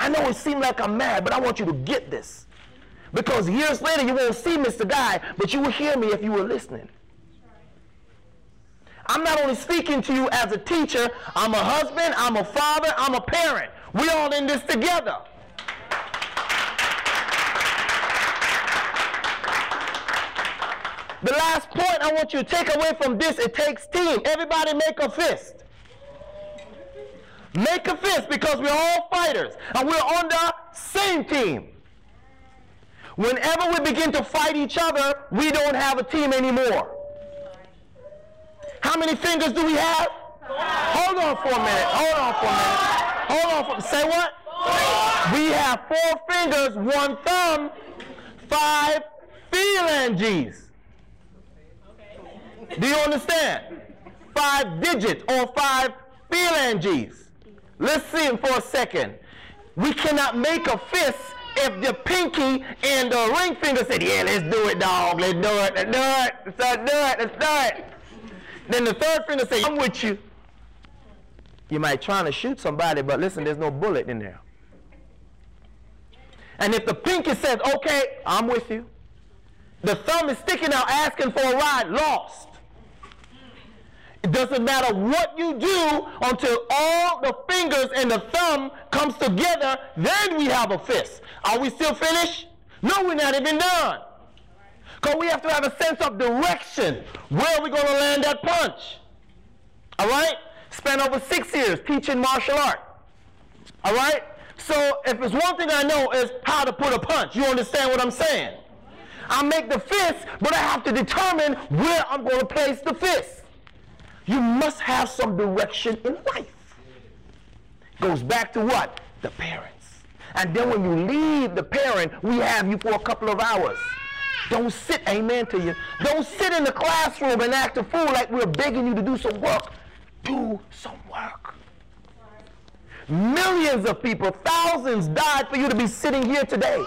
I know it seemed like I'm mad, but I want you to get this. Because years later, you won't see Mr. Guy, but you will hear me if you were listening. I'm not only speaking to you as a teacher, I'm a husband, I'm a father, I'm a parent. We all in this together. The last point I want you to take away from this, it takes team. Everybody make a fist. Make a fist because we're all fighters and we're on the same team. Whenever we begin to fight each other, we don't have a team anymore. How many fingers do we have? Hold on for a minute. Hold on for a minute. Hold on for say what? We have four fingers, one thumb, five phalanges. Do you understand? Five digits or five phalanges. Let's see it for a second. We cannot make a fist if the pinky and the ring finger said, yeah, let's do it, dog. Let's do it. Let's do it. Let's do it. Let's do it. Then the third finger say, I'm with you. You might trying to shoot somebody, but listen, there's no bullet in there. And if the pinky says, okay, I'm with you, the thumb is sticking out asking for a ride, lost. It doesn't matter what you do until all the fingers and the thumb comes together, then we have a fist. Are we still finished? No, we're not even done. Because we have to have a sense of direction. Where are we going to land that punch? All right? Spent over six years teaching martial art. All right? So if it's one thing I know is how to put a punch. You understand what I'm saying? I make the fist, but I have to determine where I'm going to place the fist. You must have some direction in life. Goes back to what? The parents. And then when you leave the parent, we have you for a couple of hours. Don't sit, amen to you. Don't sit in the classroom and act a fool like we're begging you to do some work. Do some work. Millions of people, thousands died for you to be sitting here today.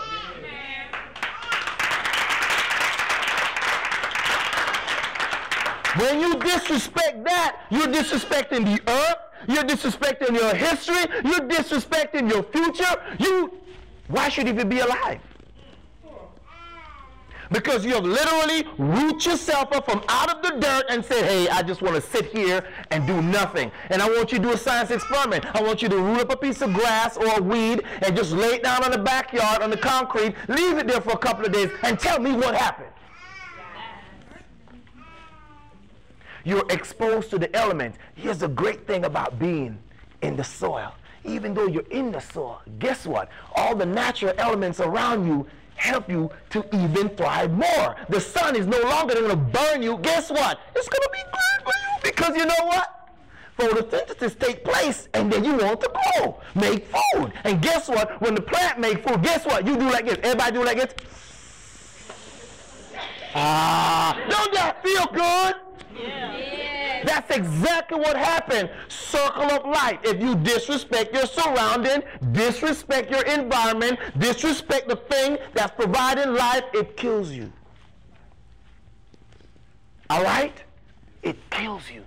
When you disrespect that, you're disrespecting the earth, you're disrespecting your history, you're disrespecting your future. You why should you even be alive? Because you have literally root yourself up from out of the dirt and said, hey, I just want to sit here and do nothing. And I want you to do a science experiment. I want you to root up a piece of grass or a weed and just lay it down on the backyard on the concrete, leave it there for a couple of days, and tell me what happened. You're exposed to the elements. Here's the great thing about being in the soil. Even though you're in the soil, guess what? All the natural elements around you help you to even thrive more. The sun is no longer going to burn you. Guess what? It's going to be good for you because you know what? Photosynthesis take place and then you want to grow, make food. And guess what? When the plant make food, guess what? You do like this. Everybody do like this. Ah, don't that feel good? That's exactly what happened. Circle of life. If you disrespect your surrounding, disrespect your environment, disrespect the thing that's providing life, it kills you. All right? It kills you.